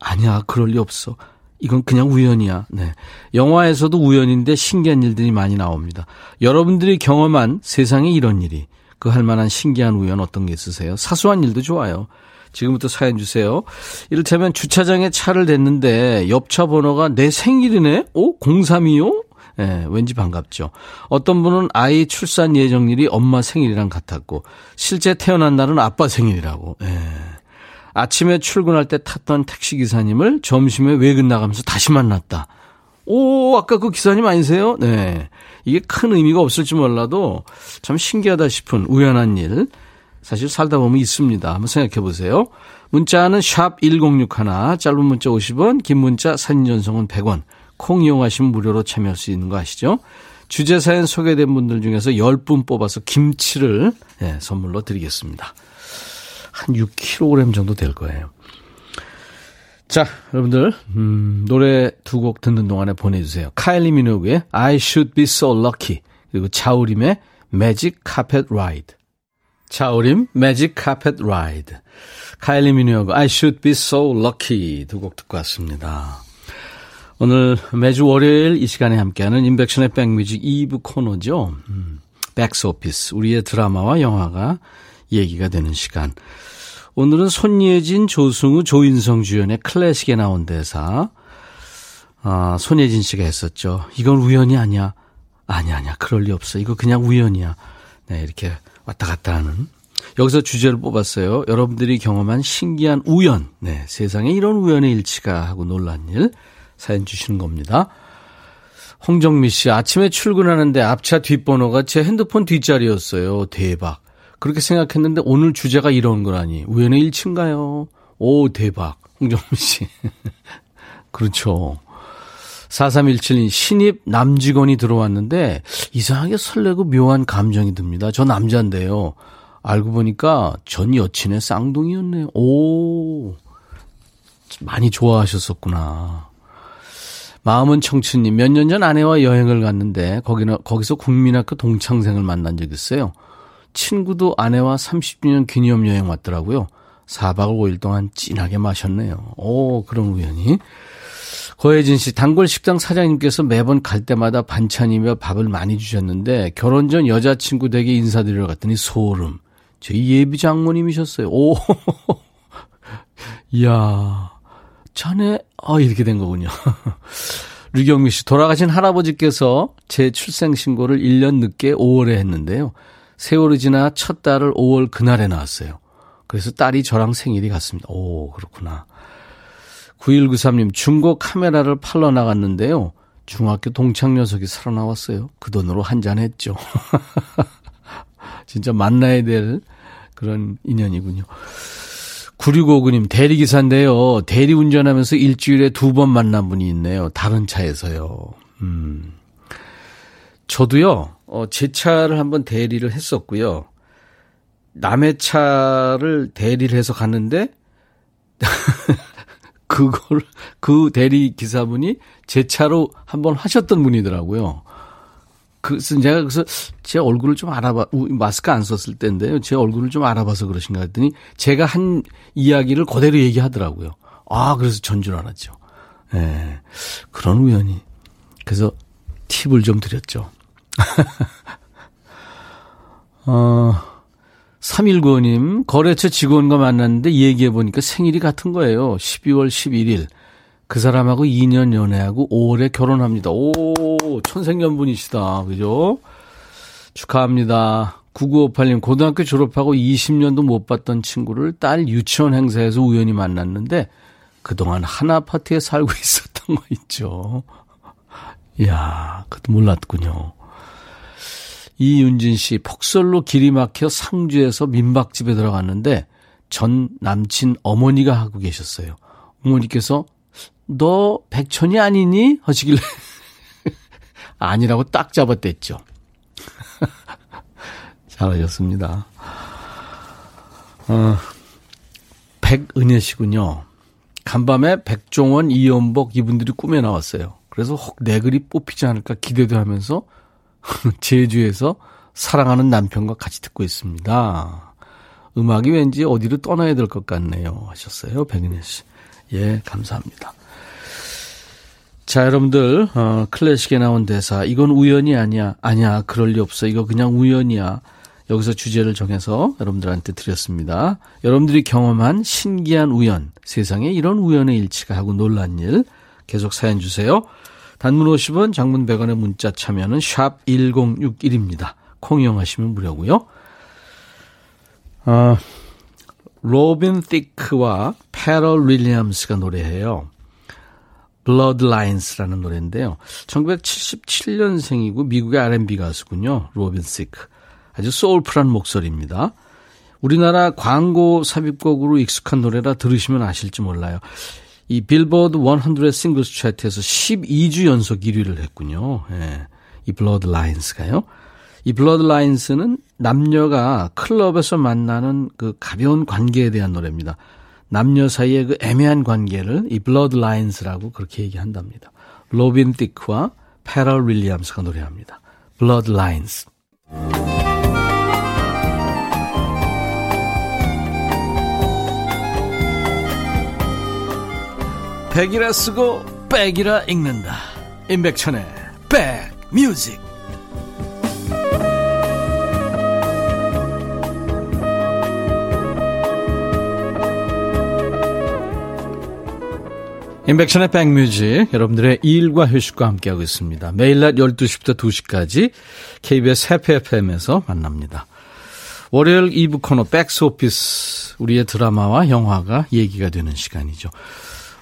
아니야, 그럴 리 없어. 이건 그냥 우연이야. 네. 영화에서도 우연인데 신기한 일들이 많이 나옵니다. 여러분들이 경험한 세상에 이런 일이, 그 할 만한 신기한 우연 어떤 게 있으세요? 사소한 일도 좋아요. 지금부터 사연 주세요. 이를테면 주차장에 차를 댔는데 옆차 번호가 내 생일이네? 오? 0325? 예, 왠지 반갑죠. 어떤 분은 아이 출산 예정일이 엄마 생일이랑 같았고, 실제 태어난 날은 아빠 생일이라고. 예. 아침에 출근할 때 탔던 택시 기사님을 점심에 외근 나가면서 다시 만났다. 오, 아까 그 기사님 아니세요? 네. 이게 큰 의미가 없을지 몰라도 참 신기하다 싶은 우연한 일. 사실 살다 보면 있습니다. 한번 생각해 보세요. 문자는 샵 1061, 짧은 문자 50원, 긴 문자 사진 전송은 100원. 콩 이용하시면 무료로 참여할 수 있는 거 아시죠? 주제 사연 소개된 분들 중에서 10분 뽑아서 김치를 네, 선물로 드리겠습니다. 한 6kg 정도 될 거예요. 자, 여러분들, 음, 노래 두 곡 듣는 동안에 보내주세요. 카일리 미노그의 I Should Be So Lucky, 그리고 자우림의 Magic Carpet Ride. 자우림, Magic Carpet Ride. 카일리 미노그, I Should Be So Lucky 두 곡 듣고 왔습니다. 오늘 매주 월요일 이 시간에 함께하는 임백천의 백뮤직 2부 코너죠. 음, 백스오피스. 우리의 드라마와 영화가 얘기가 되는 시간. 오늘은 손예진, 조승우, 조인성 주연의 클래식에 나온 대사. 아, 손예진 씨가 했었죠. 이건 우연이 아니야. 아니야, 아니야. 그럴 리 없어. 이거 그냥 우연이야. 네, 이렇게 왔다 갔다 하는. 여기서 주제를 뽑았어요. 여러분들이 경험한 신기한 우연. 네, 세상에 이런 우연의 일치가 하고 놀란 일. 사연 주시는 겁니다. 홍정미 씨, 아침에 출근하는데 앞차 뒷번호가 제 핸드폰 뒷자리였어요. 대박. 그렇게 생각했는데 오늘 주제가 이런 거라니. 우연의 일치인가요? 오, 대박. 홍정미 씨. 그렇죠. 4317님, 신입 남직원이 들어왔는데 이상하게 설레고 묘한 감정이 듭니다. 저 남자인데요. 알고 보니까 전 여친의 쌍둥이였네요. 오, 많이 좋아하셨었구나. 마음은 청춘님, 몇 년 전 아내와 여행을 갔는데 거기는, 거기서 국민학교 동창생을 만난 적 있어요. 친구도 아내와 30주년 기념 여행 왔더라고요. 4박 5일 동안 진하게 마셨네요. 오, 그런 우연히. 고혜진 씨, 단골 식당 사장님께서 매번 갈 때마다 반찬이며 밥을 많이 주셨는데 결혼 전 여자친구 댁에 인사드리러 갔더니 소름. 저희 예비 장모님이셨어요. 오, 이야, 자네, 아, 이렇게 된 거군요. 류경미 씨, 돌아가신 할아버지께서 제 출생신고를 1년 늦게 5월에 했는데요. 세월이 지나 첫 딸을 5월 그날에 낳았어요. 그래서 딸이 저랑 생일이 같습니다. 오, 그렇구나. 9193님, 중고 카메라를 팔러 나갔는데요. 중학교 동창 녀석이 살아나왔어요. 그 돈으로 한 잔 했죠. 진짜 만나야 될 그런 인연이군요. 9659님, 대리기사인데요. 대리 운전하면서 일주일에 두 번 만난 분이 있네요. 다른 차에서요. 음. 저도요, 어, 제 차를 한번 대리를 했었고요. 남의 차를 대리를 해서 갔는데, 그걸, 그 대리 기사분이 제 차로 한번 하셨던 분이더라고요. 그래서 제가 그래서 제 얼굴을 좀 알아봐, 마스크 안 썼을 때인데요. 제 얼굴을 좀 알아봐서 그러신가 했더니 제가 한 이야기를 그대로 얘기하더라고요. 아, 그래서 전 줄 알았죠. 예. 네, 그런 우연히. 그래서 팁을 좀 드렸죠. 어, 3195님, 거래처 직원과 만났는데 얘기해보니까 생일이 같은 거예요. 12월 11일. 그 사람하고 2년 연애하고 5월에 결혼합니다. 오, 천생연분이시다. 그죠? 축하합니다. 9958님, 고등학교 졸업하고 20년도 못 봤던 친구를 딸 유치원 행사에서 우연히 만났는데 그동안 한 아파트에 살고 있었던 거 있죠. 이야, 그것도 몰랐군요. 이윤진 씨, 폭설로 길이 막혀 상주에서 민박집에 들어갔는데 전 남친 어머니가 하고 계셨어요. 어머니께서 너 백천이 아니니? 하시길래 아니라고 딱 잡아댔죠. 잘하셨습니다. 어, 백은혜 씨군요. 간밤에 백종원, 이연복 이분들이 꿈에 나왔어요. 그래서 혹 내 글이 뽑히지 않을까 기대도 하면서 제주에서 사랑하는 남편과 같이 듣고 있습니다. 음악이 왠지 어디로 떠나야 될 것 같네요. 하셨어요. 백은혜 씨. 예, 감사합니다. 자, 여러분들, 어, 클래식에 나온 대사, 이건 우연이 아니야. 아니야, 그럴 리 없어. 이거 그냥 우연이야. 여기서 주제를 정해서 여러분들한테 드렸습니다. 여러분들이 경험한 신기한 우연, 세상에 이런 우연의 일치가 하고 놀란 일, 계속 사연 주세요. 단문 50원, 장문 100원의 문자 참여는 샵 1061입니다. 콩 이용하시면 무료고요. 어, 로빈 시크와 패럴 윌리엄스가 노래해요. Blurred Lines라는 노래인데요. 1977년생이고 미국의 R&B 가수군요. 로빈 시크. 아주 soulful한 목소리입니다. 우리나라 광고 삽입곡으로 익숙한 노래라 들으시면 아실지 몰라요. 이 빌보드 100 singles 차트에서 12주 연속 1위를 했군요. 예. 이 Blurred Lines가요. 이 Blurred Lines는 남녀가 클럽에서 만나는 그 가벼운 관계에 대한 노래입니다. 남녀 사이의 그 애매한 관계를 이 Blurred Lines라고 그렇게 얘기한답니다. 로빈 시크와 패럴 윌리엄스가 노래합니다. Blurred Lines. 백이라 쓰고 백이라 읽는다. 임백천의 백뮤직. 인백션의 백뮤직 여러분들의 일과 휴식과 함께하고 있습니다. 매일 낮 12시부터 2시까지 KBS 해피 FM에서 만납니다. 월요일 2부 코너 백스오피스 우리의 드라마와 영화가 얘기가 되는 시간이죠.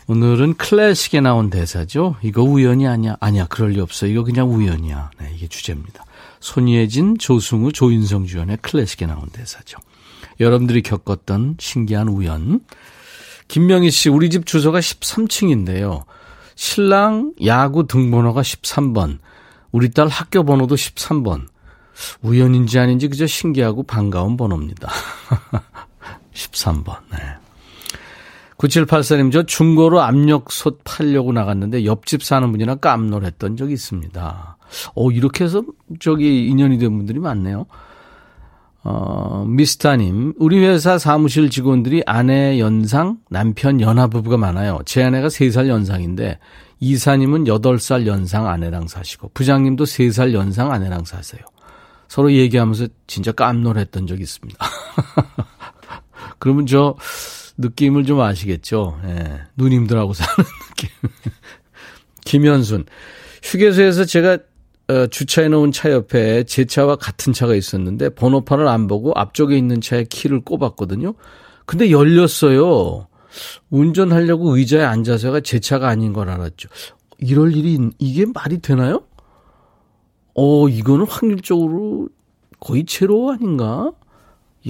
오늘은 클래식에 나온 대사죠. 이거 우연이 아니야. 아니야. 그럴 리 없어. 이거 그냥 우연이야. 네, 이게 주제입니다. 손예진, 조승우, 조인성 주연의 클래식에 나온 대사죠. 여러분들이 겪었던 신기한 우연. 김명희 씨, 우리 집 주소가 13층인데요. 신랑 야구 등번호가 13번. 우리 딸 학교 번호도 13번. 우연인지 아닌지 그저 신기하고 반가운 번호입니다. 13번. 네. 9784님, 저 중고로 압력솥 팔려고 나갔는데 옆집 사는 분이랑 깜놀했던 적이 있습니다. 오, 이렇게 해서 저기 인연이 된 분들이 많네요. 어, 미스타님, 우리 회사 사무실 직원들이 아내 연상, 남편 연하 부부가 많아요. 제 아내가 3살 연상인데, 이사님은 8살 연상 아내랑 사시고, 부장님도 3살 연상 아내랑 사세요. 서로 얘기하면서 진짜 깜놀했던 적이 있습니다. 그러면 저 느낌을 좀 아시겠죠? 예, 누님들하고 사는 느낌. 김현순, 휴게소에서 제가 어, 주차해 놓은 차 옆에 제 차와 같은 차가 있었는데 번호판을 안 보고 앞쪽에 있는 차에 키를 꼽았거든요. 근데 열렸어요. 운전하려고 의자에 앉아서가 제 차가 아닌 걸 알았죠. 이럴 일이 이게 말이 되나요? 어, 이거는 확률적으로 거의 제로 아닌가?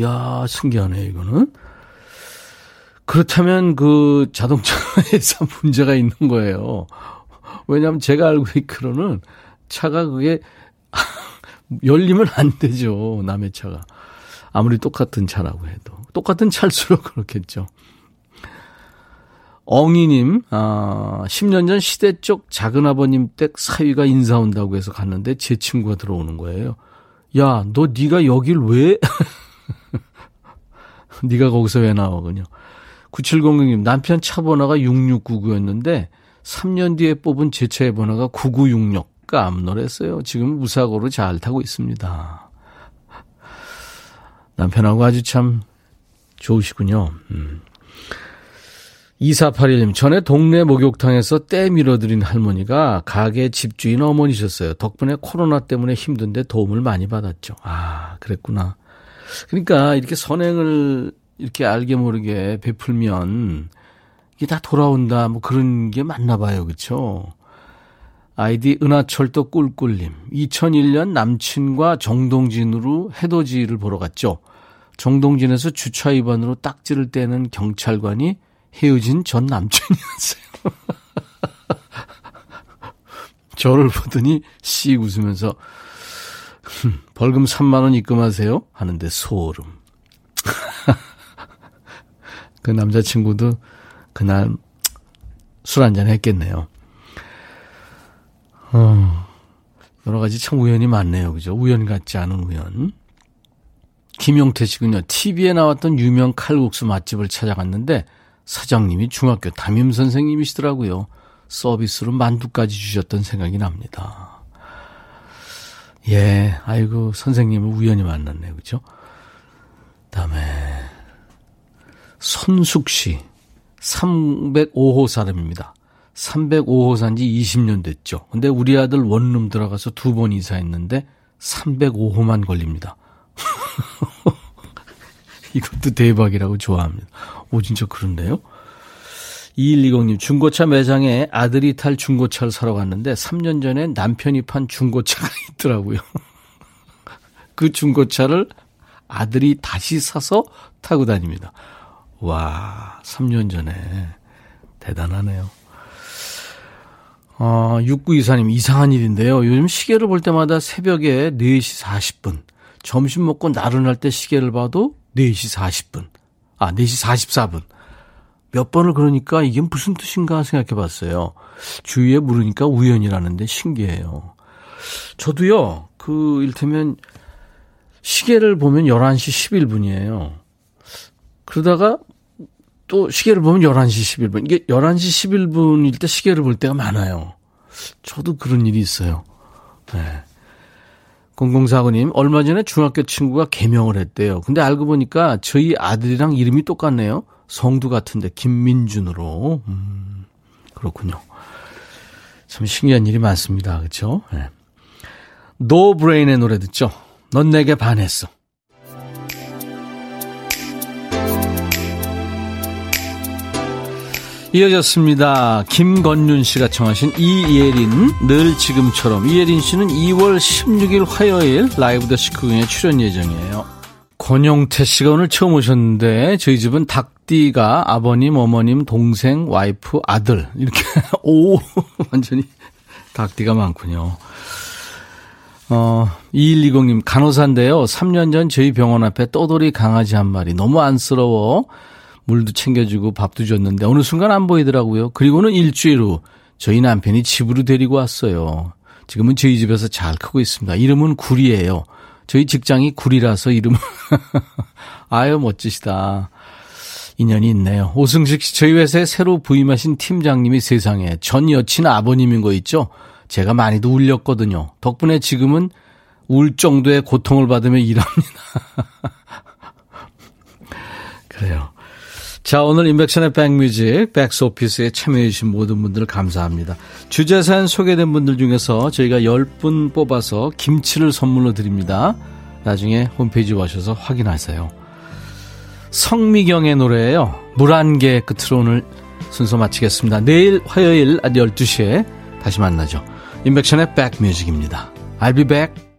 야, 신기하네, 이거는. 그렇다면 그 자동차 회사 문제가 있는 거예요. 왜냐하면 제가 알고 있기로는 차가 그게 열리면 안 되죠. 남의 차가. 아무리 똑같은 차라고 해도. 똑같은 차일수록 그렇겠죠. 엉이님, 아, 10년 전 시대 쪽 작은아버님 댁 사위가 인사 온다고 해서 갔는데 제 친구가 들어오는 거예요. 야, 너 네가 여길 왜? 네가 거기서 왜 나와, 그냥. 9700님, 남편 차 번호가 6699였는데 3년 뒤에 뽑은 제 차의 번호가 9966. 깜놀했어요. 지금 무사고로 잘 타고 있습니다. 남편하고 아주 참 좋으시군요. 음. 2481님, 전에 동네 목욕탕에서 때 밀어드린 할머니가 가게 집주인 어머니셨어요. 덕분에 코로나 때문에 힘든데 도움을 많이 받았죠. 아, 그랬구나. 그러니까 이렇게 선행을 이렇게 알게 모르게 베풀면 이게 다 돌아온다, 뭐 그런 게 맞나 봐요. 그쵸? 아이디 은하철도 꿀꿀님. 2001년 남친과 정동진으로 해돋이를 보러 갔죠. 정동진에서 주차 위반으로 딱지를 떼는 경찰관이 헤어진 전 남친이었어요. 저를 보더니 씩 웃으면서 벌금 3만 원 입금하세요 하는데 소름. 그 남자친구도 그날 술 한잔 했겠네요. 어, 여러 가지 참 우연이 많네요. 그죠? 우연 같지 않은 우연. 김용태 씨군요. TV에 나왔던 유명 칼국수 맛집을 찾아갔는데 사장님이 중학교 담임 선생님이시더라고요. 서비스로 만두까지 주셨던 생각이 납니다. 예, 아이고, 선생님을 우연히 만났네요. 그죠? 다음에, 손숙 씨, 305호 사람입니다. 305호 산지 20년 됐죠. 근데 우리 아들 원룸 들어가서 두 번 이사했는데 305호만 걸립니다. 이것도 대박이라고 좋아합니다. 오, 진짜 그런데요? 2120님, 중고차 매장에 아들이 탈 중고차를 사러 갔는데 3년 전에 남편이 판 중고차가 있더라고요. 그 중고차를 아들이 다시 사서 타고 다닙니다. 와, 3년 전에. 대단하네요. 어, 6924님, 이상한 일인데요. 요즘 시계를 볼 때마다 새벽에 4시 40분, 점심 먹고 나른할 때 시계를 봐도 4시 40분, 아, 4시 44분. 몇 번을 그러니까 이게 무슨 뜻인가 생각해 봤어요. 주위에 물으니까 우연이라는데 신기해요. 저도요, 그, 일테면 시계를 보면 11시 11분이에요. 그러다가 또 시계를 보면 11시 11분. 이게 11시 11분일 때 시계를 볼 때가 많아요. 저도 그런 일이 있어요. 네. 0049님, 얼마 전에 중학교 친구가 개명을 했대요. 근데 알고 보니까 저희 아들이랑 이름이 똑같네요. 성도 같은데, 김민준으로. 음, 그렇군요. 참 신기한 일이 많습니다. 그렇죠? 네. 노브레인의 노래 듣죠. 넌 내게 반했어. 이어졌습니다. 김건윤 씨가 청하신 이예린 늘 지금처럼 이예린 씨는 2월 16일 화요일 라이브 더 시크공에 출연 예정이에요. 권용태 씨가 오늘 처음 오셨는데 저희 집은 닭띠가 아버님, 어머님, 동생, 와이프, 아들 이렇게 오 완전히 닭띠가 많군요. 어, 2120님, 간호사인데요. 3년 전 저희 병원 앞에 떠돌이 강아지 한 마리. 너무 안쓰러워. 물도 챙겨주고 밥도 줬는데 어느 순간 안 보이더라고요. 그리고는 일주일 후 저희 남편이 집으로 데리고 왔어요. 지금은 저희 집에서 잘 크고 있습니다. 이름은 구리예요. 저희 직장이 구리라서 이름은 아유 멋지시다. 인연이 있네요. 오승식 씨 저희 회사에 새로 부임하신 팀장님이 세상에 전 여친 아버님인 거 있죠? 제가 많이도 울렸거든요. 덕분에 지금은 울 정도의 고통을 받으며 일합니다. 그래요. 자, 오늘 인백션의 백뮤직, 백스오피스에 참여해주신 모든 분들 감사합니다. 주제사연 소개된 분들 중에서 저희가 10분 뽑아서 김치를 선물로 드립니다. 나중에 홈페이지 오셔서 확인하세요. 성미경의 노래예요. 물안개 끝으로 오늘 순서 마치겠습니다. 내일 화요일 12시에 다시 만나죠. 인백션의 백뮤직입니다. I'll be back.